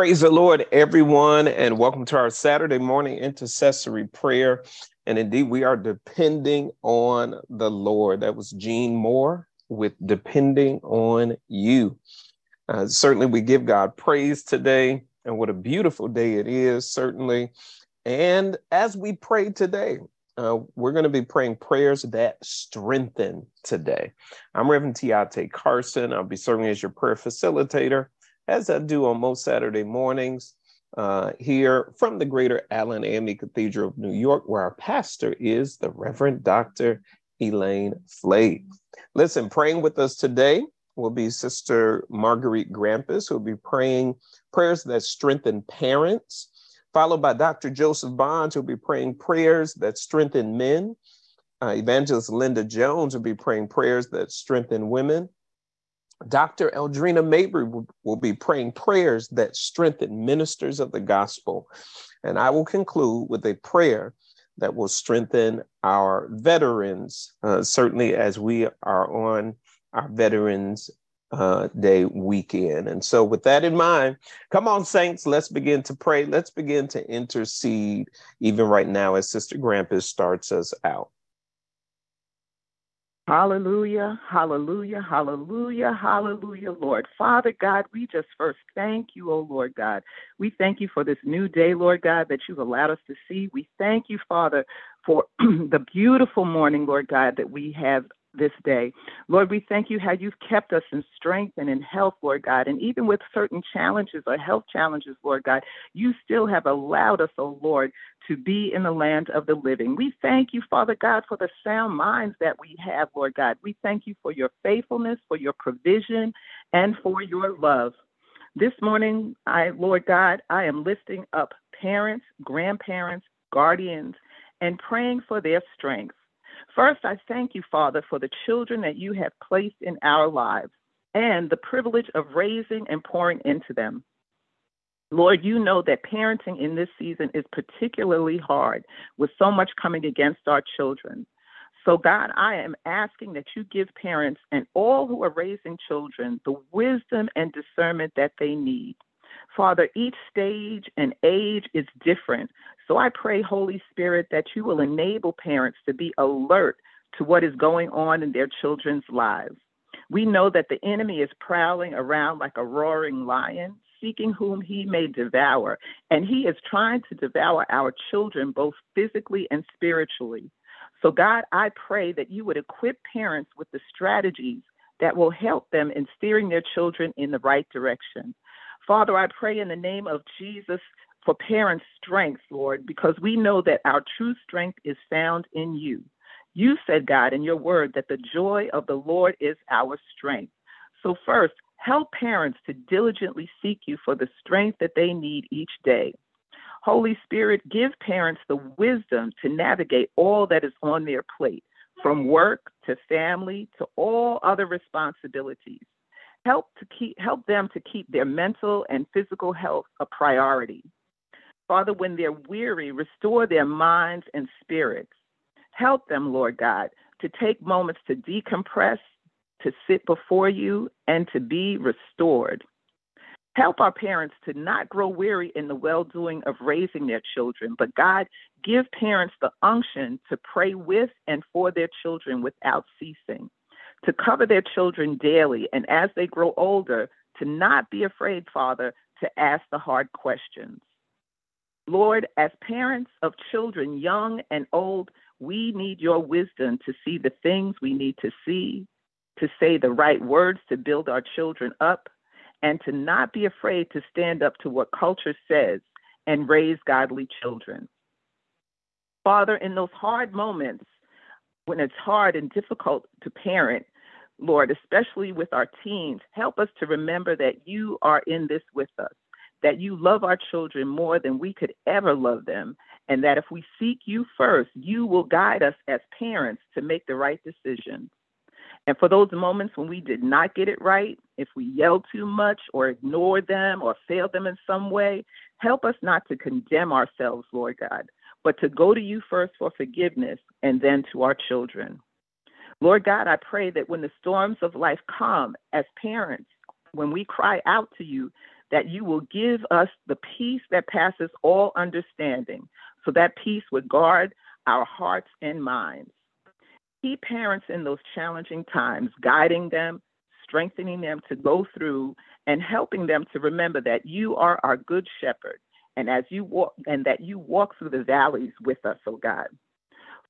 Praise the Lord, everyone, and welcome to our Saturday morning intercessory prayer. And indeed, we are depending on the Lord. That was Gene Moore with Depending on You. Uh, certainly, we give God praise today, and what a beautiful day it is, certainly. And as we pray today, uh, we're going to be praying prayers that strengthen today. I'm Reverend Tiate Carson. I'll be serving as your prayer facilitator as I do on most Saturday mornings uh, here from the Greater Allen AME Cathedral of New York, where our pastor is the Reverend Dr. Elaine Flake. Listen, praying with us today will be Sister Marguerite Grampus, who will be praying prayers that strengthen parents, followed by Dr. Joseph Bonds, who will be praying prayers that strengthen men. Uh, Evangelist Linda Jones will be praying prayers that strengthen women. Dr. Aldrena Mabry will, be praying prayers that strengthen ministers of the gospel. And I will conclude with a prayer that will strengthen our veterans, uh, certainly as we are on our Veterans uh, Day weekend. And so, with that in mind, come on, saints, let's begin to pray. Let's begin to intercede, even right now, as Sister Grampus starts us out. Hallelujah, hallelujah, hallelujah, hallelujah, Lord. Father God, we just first thank you, oh Lord God. We thank you for this new day, Lord God, that you've allowed us to see. We thank you, Father, for the beautiful morning, Lord God, that we have this day. Lord, we thank you how you've kept us in strength and in health, Lord God. And even with certain challenges or health challenges, Lord God, you still have allowed us, oh Lord, to be in the land of the living. We thank you, Father God, for the sound minds that we have, Lord God. We thank you for your faithfulness, for your provision, and for your love. This morning, I, Lord God, I am lifting up parents, grandparents, guardians, and praying for their strength. First, I thank you, Father, for the children that you have placed in our lives and the privilege of raising and pouring into them. Lord, you know that parenting in this season is particularly hard with so much coming against our children. So, God, I am asking that you give parents and all who are raising children the wisdom and discernment that they need. Father, each stage and age is different. So I pray, Holy Spirit, that you will enable parents to be alert to what is going on in their children's lives. We know that the enemy is prowling around like a roaring lion, seeking whom he may devour. And he is trying to devour our children, both physically and spiritually. So, God, I pray that you would equip parents with the strategies that will help them in steering their children in the right direction. Father, I pray in the name of Jesus for parents' strength, Lord, because we know that our true strength is found in you. You said, God, in your word that the joy of the Lord is our strength. So, first, help parents to diligently seek you for the strength that they need each day. Holy Spirit, give parents the wisdom to navigate all that is on their plate, from work to family to all other responsibilities help to keep help them to keep their mental and physical health a priority. Father, when they're weary, restore their minds and spirits. Help them, Lord God, to take moments to decompress, to sit before you, and to be restored. Help our parents to not grow weary in the well doing of raising their children, but God, give parents the unction to pray with and for their children without ceasing to cover their children daily, and as they grow older, to not be afraid, Father, to ask the hard questions. Lord, as parents of children, young and old, we need your wisdom to see the things we need to see, to say the right words to build our children up, and to not be afraid to stand up to what culture says and raise godly children. Father, in those hard moments, when it's hard and difficult to parent, Lord, especially with our teens, help us to remember that you are in this with us, that you love our children more than we could ever love them, and that if we seek you first, you will guide us as parents to make the right decisions. And for those moments when we did not get it right, if we yelled too much or ignored them or failed them in some way, help us not to condemn ourselves, Lord God, but to go to you first for forgiveness and then to our children. Lord God, I pray that when the storms of life come as parents, when we cry out to you, that you will give us the peace that passes all understanding, so that peace would guard our hearts and minds. Keep parents in those challenging times, guiding them, strengthening them to go through, and helping them to remember that you are our good shepherd, and as you walk, and that you walk through the valleys with us, oh God.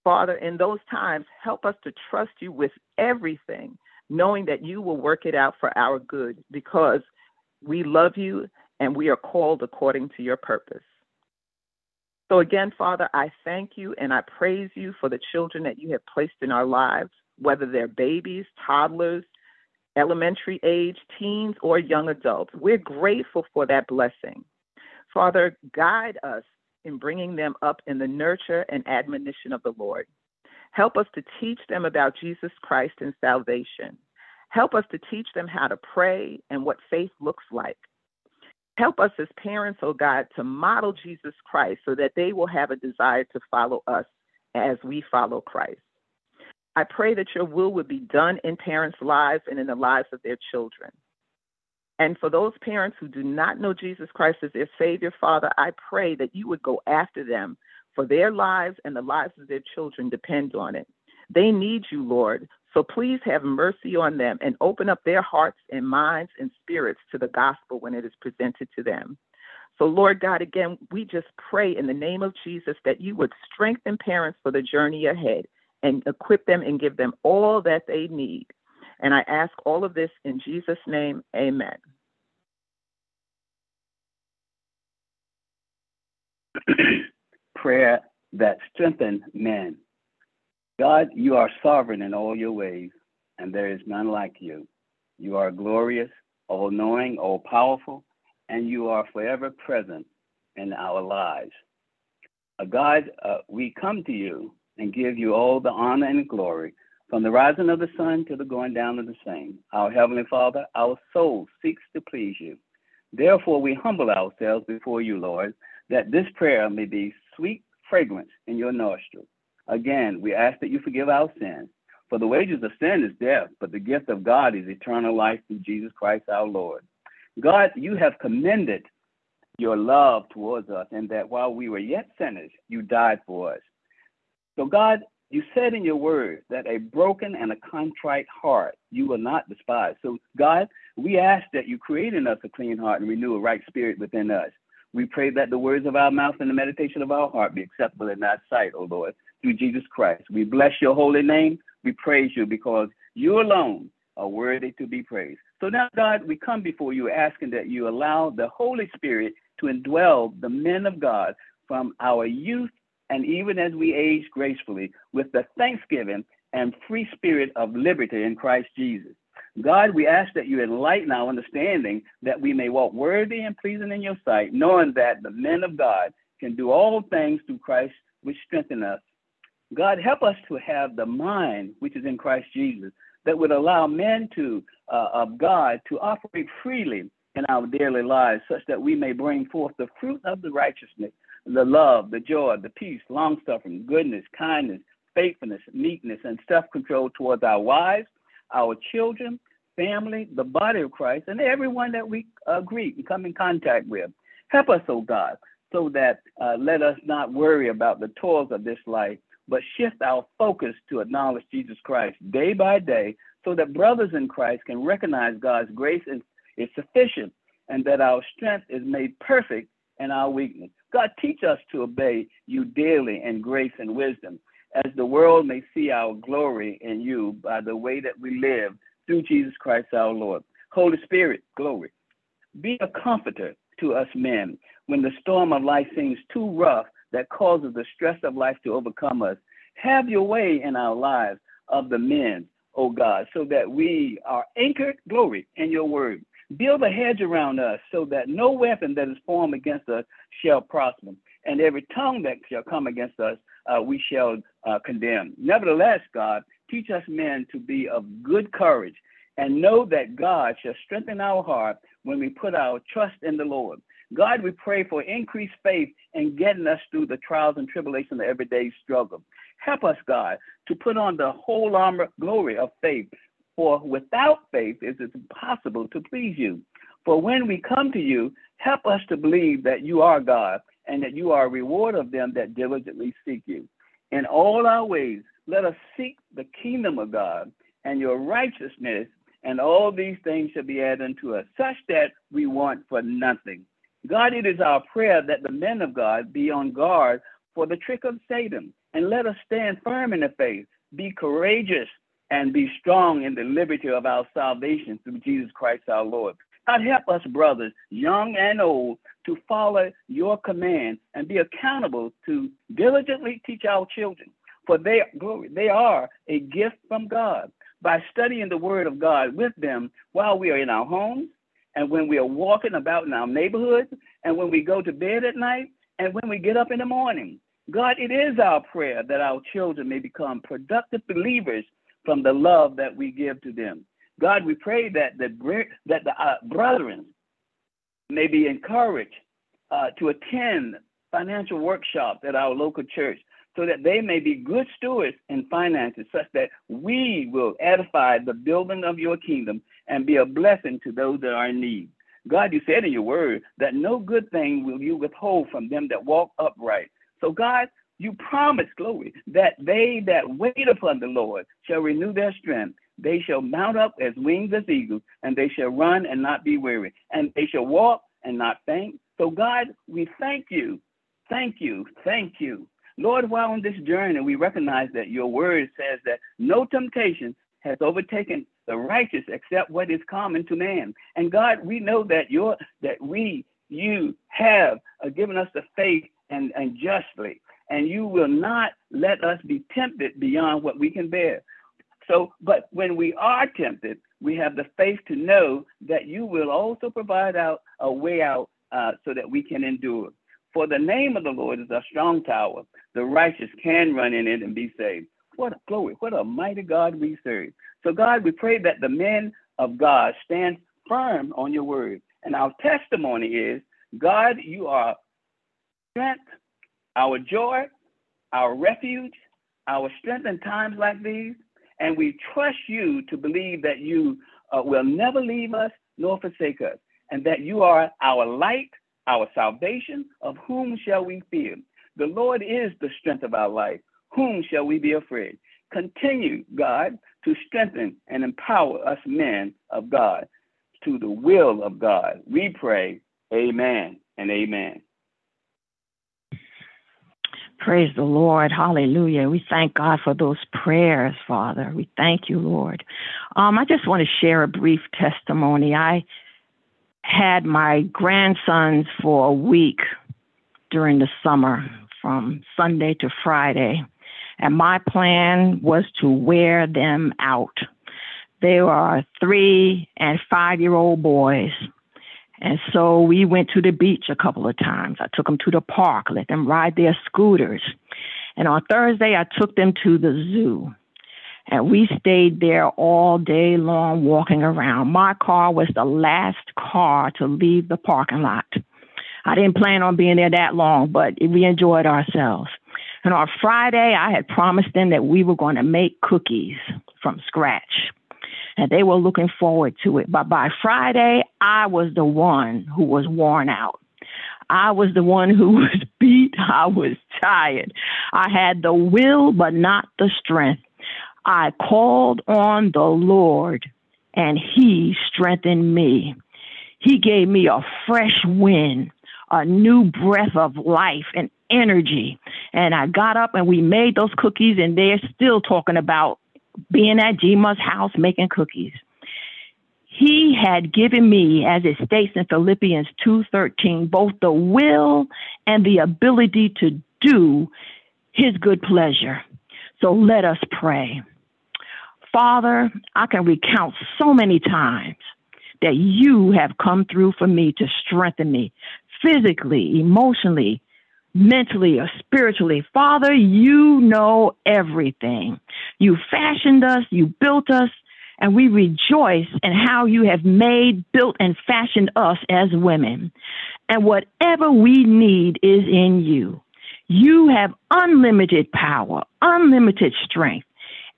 Father, in those times, help us to trust you with everything, knowing that you will work it out for our good because we love you and we are called according to your purpose. So, again, Father, I thank you and I praise you for the children that you have placed in our lives, whether they're babies, toddlers, elementary age, teens, or young adults. We're grateful for that blessing. Father, guide us in bringing them up in the nurture and admonition of the Lord. Help us to teach them about Jesus Christ and salvation. Help us to teach them how to pray and what faith looks like. Help us as parents, oh God, to model Jesus Christ so that they will have a desire to follow us as we follow Christ. I pray that your will would be done in parents' lives and in the lives of their children. And for those parents who do not know Jesus Christ as their Savior, Father, I pray that you would go after them, for their lives and the lives of their children depend on it. They need you, Lord. So please have mercy on them and open up their hearts and minds and spirits to the gospel when it is presented to them. So, Lord God, again, we just pray in the name of Jesus that you would strengthen parents for the journey ahead and equip them and give them all that they need. And I ask all of this in Jesus' name. Amen. Prayer that strengthens men. God, you are sovereign in all your ways, and there is none like you. You are glorious, all knowing, all powerful, and you are forever present in our lives. Uh, God, uh, we come to you and give you all the honor and glory from the rising of the sun to the going down of the same. Our Heavenly Father, our soul seeks to please you. Therefore, we humble ourselves before you, Lord, that this prayer may be sweet fragrance in your nostrils. Again, we ask that you forgive our sins. For the wages of sin is death, but the gift of God is eternal life through Jesus Christ our Lord. God, you have commended your love towards us, and that while we were yet sinners, you died for us. So, God, you said in your word that a broken and a contrite heart you will not despise. So, God, we ask that you create in us a clean heart and renew a right spirit within us. We pray that the words of our mouth and the meditation of our heart be acceptable in thy sight, O Lord, through Jesus Christ. We bless your holy name. We praise you because you alone are worthy to be praised. So now, God, we come before you asking that you allow the Holy Spirit to indwell the men of God from our youth and even as we age gracefully with the thanksgiving and free spirit of liberty in Christ Jesus. God, we ask that you enlighten our understanding that we may walk worthy and pleasing in your sight, knowing that the men of God can do all things through Christ, which strengthen us. God, help us to have the mind which is in Christ Jesus that would allow men to uh, of God to operate freely in our daily lives, such that we may bring forth the fruit of the righteousness the love, the joy, the peace, long suffering, goodness, kindness, faithfulness, meekness, and self control towards our wives, our children, family, the body of Christ, and everyone that we uh, greet and come in contact with. Help us, oh God, so that uh, let us not worry about the toils of this life, but shift our focus to acknowledge Jesus Christ day by day, so that brothers in Christ can recognize God's grace is, is sufficient and that our strength is made perfect in our weakness. God, teach us to obey you daily in grace and wisdom, as the world may see our glory in you by the way that we live through Jesus Christ our Lord. Holy Spirit, glory. Be a comforter to us men when the storm of life seems too rough that causes the stress of life to overcome us. Have your way in our lives of the men, O oh God, so that we are anchored, glory, in your word. Build a hedge around us so that no weapon that is formed against us shall prosper, and every tongue that shall come against us, uh, we shall uh, condemn. Nevertheless, God, teach us men to be of good courage and know that God shall strengthen our heart when we put our trust in the Lord. God, we pray for increased faith in getting us through the trials and tribulations of everyday struggle. Help us, God, to put on the whole armor glory of faith for without faith it is impossible to please you. For when we come to you, help us to believe that you are God and that you are a reward of them that diligently seek you. In all our ways, let us seek the kingdom of God and your righteousness, and all these things shall be added unto us, such that we want for nothing. God, it is our prayer that the men of God be on guard for the trick of Satan, and let us stand firm in the faith, be courageous, and be strong in the liberty of our salvation through Jesus Christ our Lord. God, help us, brothers, young and old, to follow your command and be accountable to diligently teach our children. For they, glory, they are a gift from God. By studying the word of God with them while we are in our homes, and when we are walking about in our neighborhoods, and when we go to bed at night, and when we get up in the morning. God, it is our prayer that our children may become productive believers from the love that we give to them. God, we pray that the, that the uh, brethren may be encouraged uh, to attend financial workshops at our local church so that they may be good stewards in finances, such that we will edify the building of your kingdom and be a blessing to those that are in need. God, you said in your word that no good thing will you withhold from them that walk upright. So, God, you promise, glory, that they that wait upon the Lord shall renew their strength. They shall mount up as wings as eagles, and they shall run and not be weary, and they shall walk and not faint. So, God, we thank you, thank you, thank you. Lord, while on this journey, we recognize that your word says that no temptation has overtaken the righteous except what is common to man. And God, we know that your that we, you have uh, given us the faith and, and justly and you will not let us be tempted beyond what we can bear. So, but when we are tempted, we have the faith to know that you will also provide out a way out uh, so that we can endure. For the name of the Lord is a strong tower. The righteous can run in it and be saved. What a glory. What a mighty God we serve. So, God, we pray that the men of God stand firm on your word. And our testimony is God, you are strength, our joy, our refuge, our strength in times like these. And we trust you to believe that you uh, will never leave us nor forsake us, and that you are our light, our salvation. Of whom shall we fear? The Lord is the strength of our life. Whom shall we be afraid? Continue, God, to strengthen and empower us men of God to the will of God. We pray, Amen and Amen. Praise the Lord. Hallelujah. We thank God for those prayers, Father. We thank you, Lord. Um, I just want to share a brief testimony. I had my grandsons for a week during the summer from Sunday to Friday, and my plan was to wear them out. They are three and five year old boys. And so we went to the beach a couple of times. I took them to the park, let them ride their scooters. And on Thursday, I took them to the zoo. And we stayed there all day long walking around. My car was the last car to leave the parking lot. I didn't plan on being there that long, but we enjoyed ourselves. And on Friday, I had promised them that we were going to make cookies from scratch and they were looking forward to it. But by Friday, I was the one who was worn out. I was the one who was beat. I was tired. I had the will, but not the strength. I called on the Lord, and He strengthened me. He gave me a fresh wind, a new breath of life and energy. And I got up and we made those cookies, and they're still talking about being at Jima's house making cookies. He had given me, as it states in Philippians 2:13, both the will and the ability to do his good pleasure. So let us pray. Father, I can recount so many times that you have come through for me to strengthen me physically, emotionally, mentally or spiritually. Father, you know everything. You fashioned us, you built us, and we rejoice in how you have made, built, and fashioned us as women. And whatever we need is in you. You have unlimited power, unlimited strength,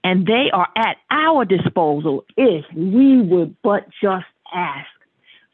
and they are at our disposal if we would but just ask.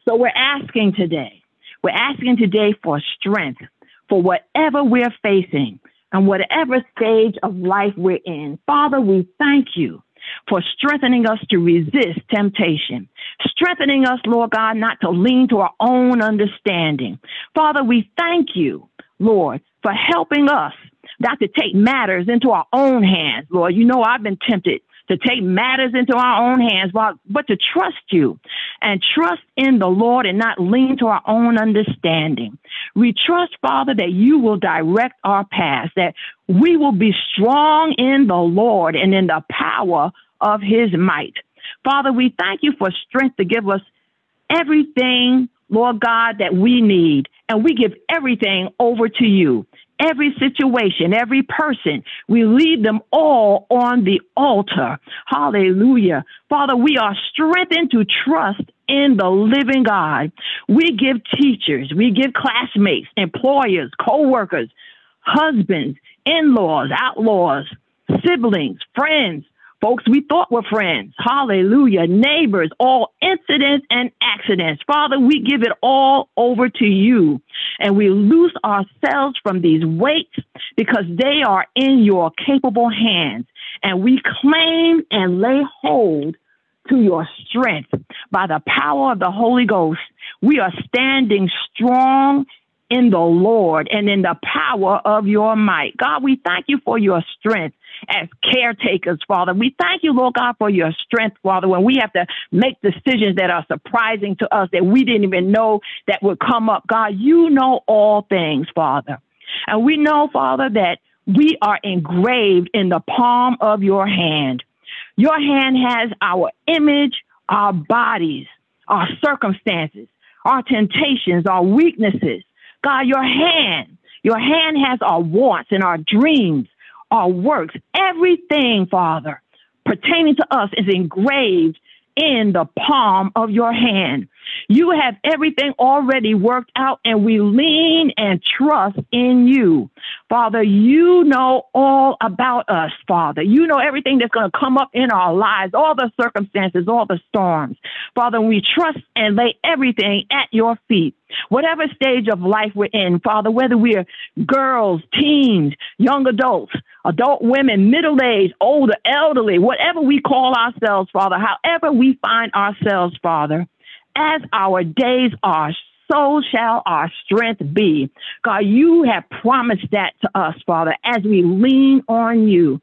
So we're asking today, we're asking today for strength for whatever we're facing and whatever stage of life we're in. Father, we thank you for strengthening us to resist temptation, strengthening us, Lord God, not to lean to our own understanding. Father, we thank you, Lord, for helping us not to take matters into our own hands, Lord. You know, I've been tempted to take matters into our own hands, but to trust you and trust in the Lord and not lean to our own understanding. We trust, Father, that you will direct our paths, that we will be strong in the Lord and in the power of his might. Father, we thank you for strength to give us everything, Lord God, that we need. And we give everything over to you every situation, every person. We leave them all on the altar. Hallelujah. Father, we are strengthened to trust in the living God. We give teachers, we give classmates, employers, co-workers, husbands, in-laws, outlaws, siblings, friends, Folks we thought were friends. Hallelujah. Neighbors, all incidents and accidents. Father, we give it all over to you and we loose ourselves from these weights because they are in your capable hands. And we claim and lay hold to your strength by the power of the Holy Ghost. We are standing strong in the Lord and in the power of your might. God, we thank you for your strength as caretakers, Father. We thank you, Lord God, for your strength, Father, when we have to make decisions that are surprising to us that we didn't even know that would come up. God, you know all things, Father. And we know, Father, that we are engraved in the palm of your hand. Your hand has our image, our bodies, our circumstances, our temptations, our weaknesses. God, your hand, your hand has our wants and our dreams, our works, everything, Father, pertaining to us is engraved in the palm of your hand. You have everything already worked out, and we lean and trust in you. Father, you know all about us, Father. You know everything that's going to come up in our lives, all the circumstances, all the storms. Father, we trust and lay everything at your feet. Whatever stage of life we're in, Father, whether we're girls, teens, young adults, adult women, middle aged, older, elderly, whatever we call ourselves, Father, however we find ourselves, Father, as our days are, so shall our strength be. God, you have promised that to us, Father, as we lean on you.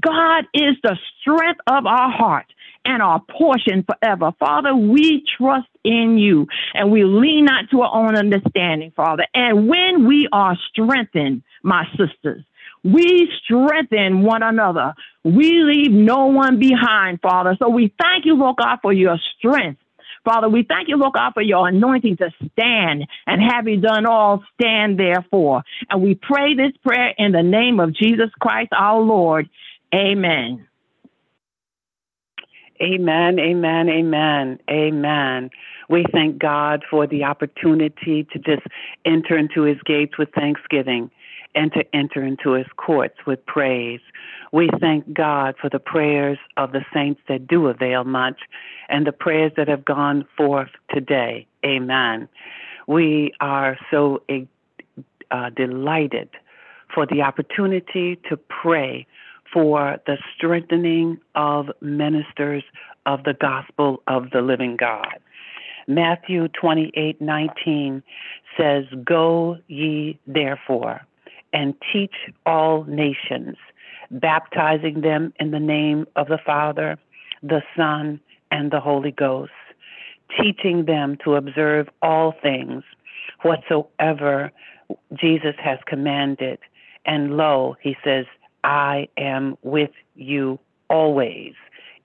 God is the strength of our heart and our portion forever. Father, we trust in you and we lean not to our own understanding, Father. And when we are strengthened, my sisters, we strengthen one another. We leave no one behind, Father. So we thank you, Lord God, for your strength. Father, we thank you, Lord God, for your anointing to stand and have you done all, stand therefore. And we pray this prayer in the name of Jesus Christ, our Lord. Amen. Amen, amen, amen, amen. We thank God for the opportunity to just enter into his gates with thanksgiving and to enter into his courts with praise. We thank God for the prayers of the saints that do avail much and the prayers that have gone forth today. Amen. We are so uh, delighted for the opportunity to pray for the strengthening of ministers of the gospel of the living God. Matthew 28 19 says, Go ye therefore and teach all nations, baptizing them in the name of the Father, the Son, and the Holy Ghost, teaching them to observe all things whatsoever Jesus has commanded. And lo, he says, I am with you always,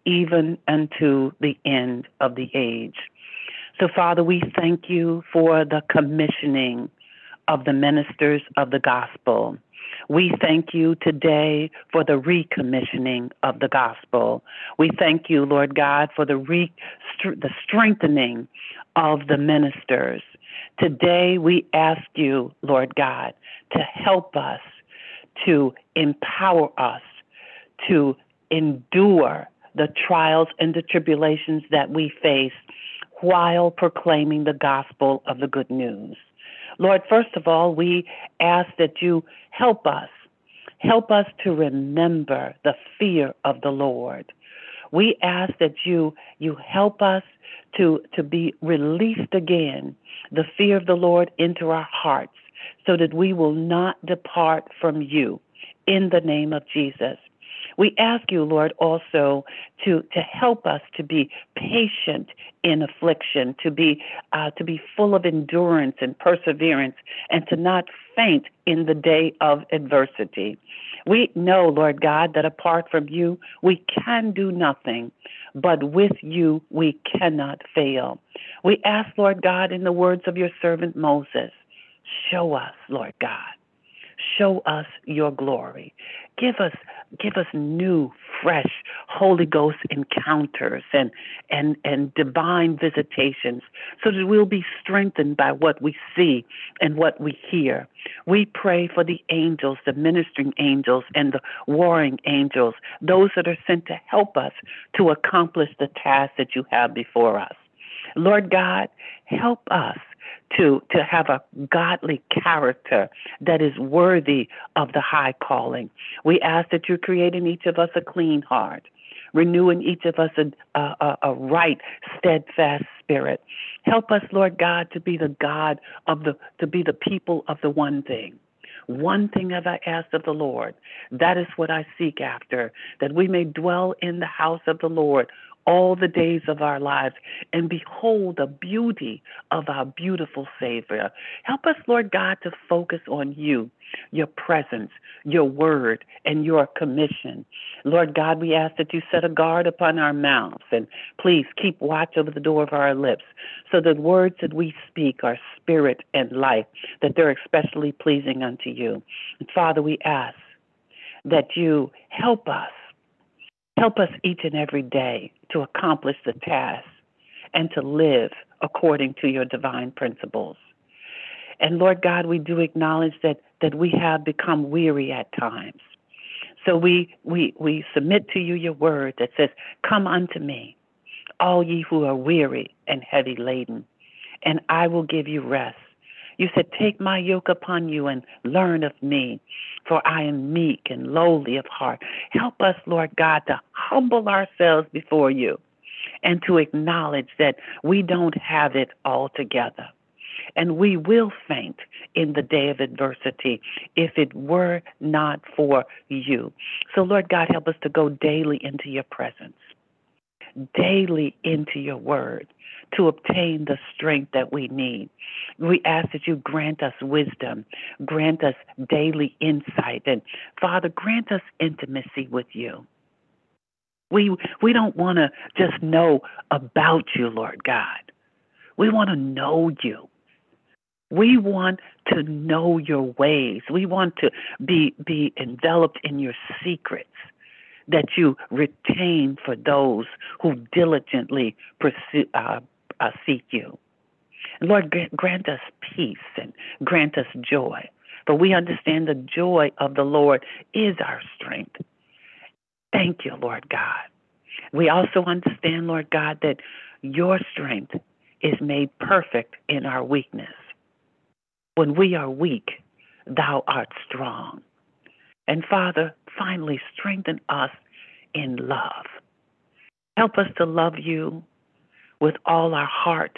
even unto the end of the age. So, Father, we thank you for the commissioning of the ministers of the gospel. We thank you today for the recommissioning of the gospel. We thank you, Lord God, for the re- the strengthening of the ministers. Today we ask you, Lord God, to help us, to empower us, to endure the trials and the tribulations that we face while proclaiming the gospel of the good news. Lord, first of all, we ask that you help us. Help us to remember the fear of the Lord. We ask that you you help us to to be released again the fear of the Lord into our hearts so that we will not depart from you in the name of Jesus. We ask you, Lord, also to, to help us to be patient in affliction, to be uh, to be full of endurance and perseverance, and to not faint in the day of adversity. We know, Lord God, that apart from you, we can do nothing, but with you, we cannot fail. We ask, Lord God, in the words of your servant Moses, show us, Lord God show us your glory. Give us give us new, fresh Holy Ghost encounters and and and divine visitations so that we'll be strengthened by what we see and what we hear. We pray for the angels, the ministering angels and the warring angels, those that are sent to help us to accomplish the task that you have before us. Lord God, help us to, to have a godly character that is worthy of the high calling. We ask that you create in each of us a clean heart, renew in each of us a, a, a right, steadfast spirit. Help us, Lord God, to be the God of the, to be the people of the one thing. One thing have I asked of the Lord. That is what I seek after, that we may dwell in the house of the Lord all the days of our lives and behold the beauty of our beautiful Savior. Help us, Lord God, to focus on you, your presence, your word, and your commission. Lord God, we ask that you set a guard upon our mouths and please keep watch over the door of our lips so that words that we speak are spirit and life, that they're especially pleasing unto you. And Father, we ask that you help us Help us each and every day to accomplish the task and to live according to your divine principles. And Lord God, we do acknowledge that, that we have become weary at times. So we, we, we submit to you your word that says, Come unto me, all ye who are weary and heavy laden, and I will give you rest. You said, Take my yoke upon you and learn of me, for I am meek and lowly of heart. Help us, Lord God, to humble ourselves before you and to acknowledge that we don't have it all together. And we will faint in the day of adversity if it were not for you. So, Lord God, help us to go daily into your presence, daily into your word to obtain the strength that we need. We ask that you grant us wisdom, grant us daily insight, and Father, grant us intimacy with you. We, we don't want to just know about you, Lord God. We want to know you. We want to know your ways. We want to be, be enveloped in your secrets that you retain for those who diligently pursue, uh, uh, seek you. And Lord, grant us peace and grant us joy. For we understand the joy of the Lord is our strength. Thank you, Lord God. We also understand, Lord God, that your strength is made perfect in our weakness. When we are weak, thou art strong. And Father, finally strengthen us in love. Help us to love you with all our heart,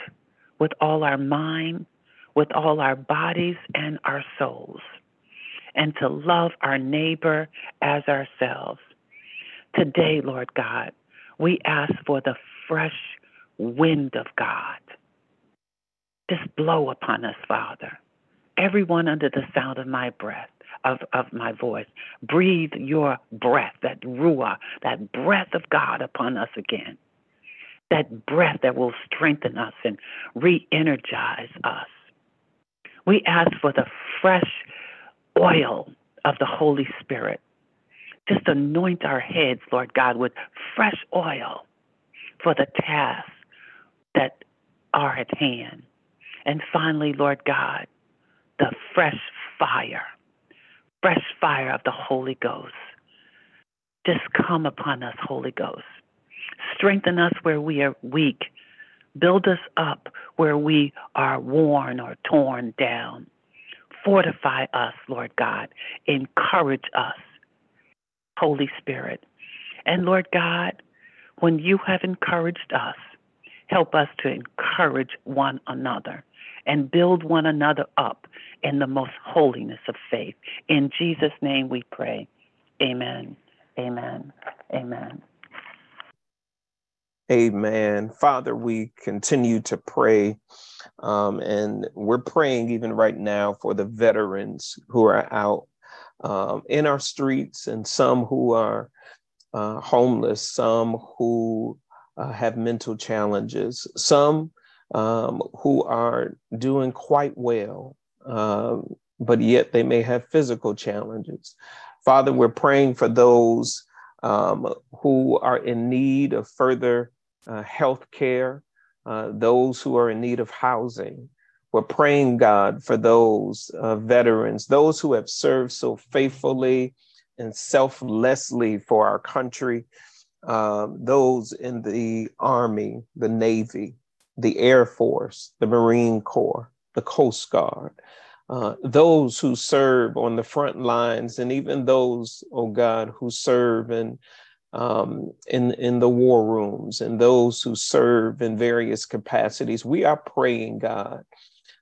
with all our mind, with all our bodies and our souls, and to love our neighbor as ourselves. Today, Lord God, we ask for the fresh wind of God. Just blow upon us, Father. Everyone under the sound of my breath, of, of my voice, breathe your breath, that ruah, that breath of God upon us again that breath that will strengthen us and re energize us. We ask for the fresh oil of the Holy Spirit. Just anoint our heads, Lord God, with fresh oil for the tasks that are at hand. And finally, Lord God, the fresh fire, fresh fire of the Holy Ghost. Just come upon us, Holy Ghost. Strengthen us where we are weak. Build us up where we are worn or torn down. Fortify us, Lord God. Encourage us, Holy Spirit. And Lord God, when you have encouraged us, help us to encourage one another and build one another up in the most holiness of faith. In Jesus' name we pray. Amen. Amen. Amen. Amen. Father, we continue to pray. Um, and we're praying even right now for the veterans who are out um, in our streets and some who are uh, homeless, some who uh, have mental challenges, some um, who are doing quite well, um, but yet they may have physical challenges. Father, we're praying for those um, who are in need of further uh, health care, uh, those who are in need of housing. We're praying, God, for those uh, veterans, those who have served so faithfully and selflessly for our country, um, those in the Army, the Navy, the Air Force, the Marine Corps, the Coast Guard, uh, those who serve on the front lines, and even those, oh God, who serve in um, in, in the war rooms and those who serve in various capacities. We are praying, God,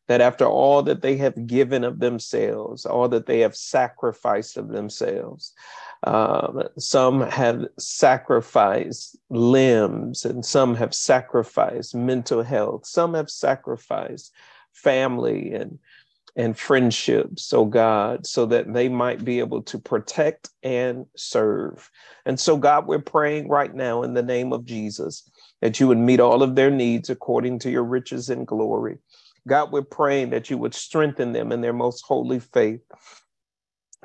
that after all that they have given of themselves, all that they have sacrificed of themselves, uh, some have sacrificed limbs and some have sacrificed mental health, some have sacrificed family and and friendships, oh God, so that they might be able to protect and serve. And so, God, we're praying right now in the name of Jesus that you would meet all of their needs according to your riches and glory. God, we're praying that you would strengthen them in their most holy faith.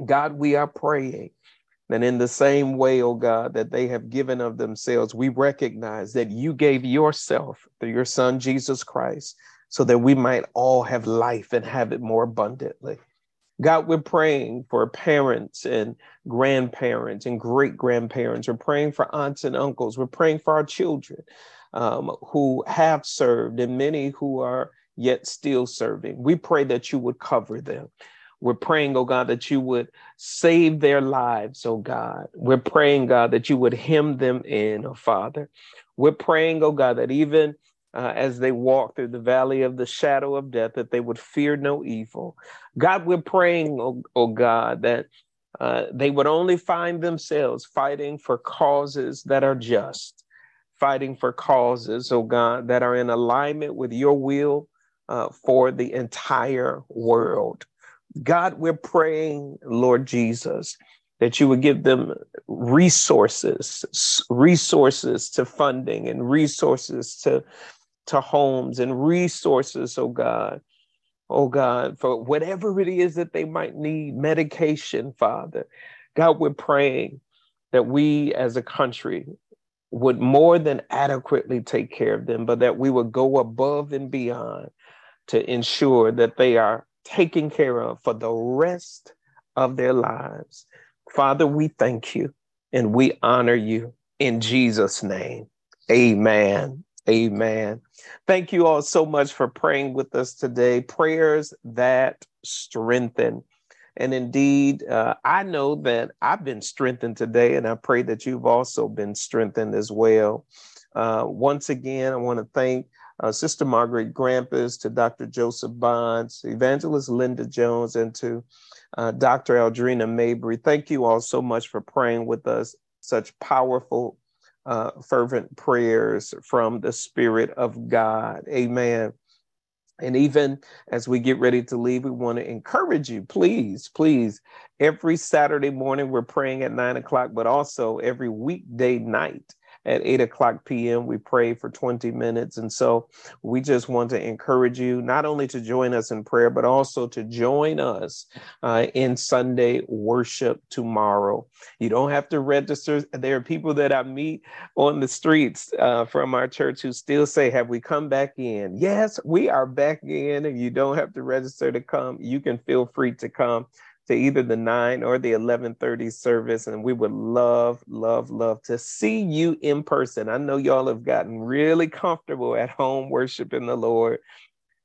God, we are praying that in the same way, oh God, that they have given of themselves, we recognize that you gave yourself through your Son, Jesus Christ so that we might all have life and have it more abundantly. God, we're praying for parents and grandparents and great grandparents. We're praying for aunts and uncles. We're praying for our children um, who have served and many who are yet still serving. We pray that you would cover them. We're praying, oh God, that you would save their lives, oh God. We're praying, God, that you would hem them in, oh Father. We're praying, oh God, that even uh, as they walk through the valley of the shadow of death, that they would fear no evil. God, we're praying, oh, oh God, that uh, they would only find themselves fighting for causes that are just, fighting for causes, oh God, that are in alignment with your will uh, for the entire world. God, we're praying, Lord Jesus, that you would give them resources, resources to funding and resources to to homes and resources, oh God. Oh God, for whatever it is that they might need, medication, Father. God, we're praying that we as a country would more than adequately take care of them, but that we would go above and beyond to ensure that they are taken care of for the rest of their lives. Father, we thank you and we honor you in Jesus' name. Amen. Amen. Thank you all so much for praying with us today. Prayers that strengthen. And indeed, uh, I know that I've been strengthened today, and I pray that you've also been strengthened as well. Uh, once again, I want to thank uh, Sister Margaret Grampus, to Dr. Joseph Bonds, Evangelist Linda Jones, and to uh, Dr. Aldrena Mabry. Thank you all so much for praying with us. Such powerful uh, fervent prayers from the Spirit of God. Amen. And even as we get ready to leave, we want to encourage you, please, please. Every Saturday morning, we're praying at nine o'clock, but also every weekday night at 8 o'clock p.m. We pray for 20 minutes. And so we just want to encourage you not only to join us in prayer, but also to join us uh, in Sunday worship tomorrow. You don't have to register. There are people that I meet on the streets uh, from our church who still say, Have we come back in? Yes, we are back in, and you don't have to register to come. You can feel free to come to either the 9 or the 11:30 service and we would love love love to see you in person. I know y'all have gotten really comfortable at home worshiping the Lord.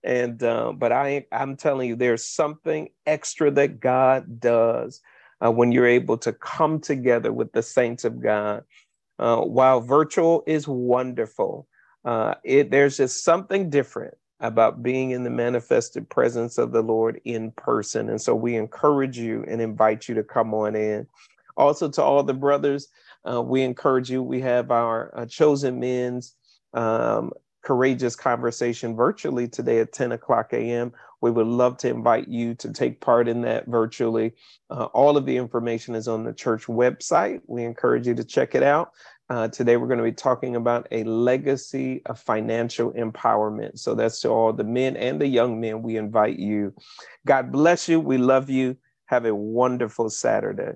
And uh, but I I'm telling you there's something extra that God does uh, when you're able to come together with the saints of God. Uh, while virtual is wonderful, uh, it, there's just something different about being in the manifested presence of the Lord in person. And so we encourage you and invite you to come on in. Also, to all the brothers, uh, we encourage you. We have our uh, chosen men's um, courageous conversation virtually today at 10 o'clock a.m. We would love to invite you to take part in that virtually. Uh, all of the information is on the church website. We encourage you to check it out. Uh, today, we're going to be talking about a legacy of financial empowerment. So, that's to all the men and the young men. We invite you. God bless you. We love you. Have a wonderful Saturday.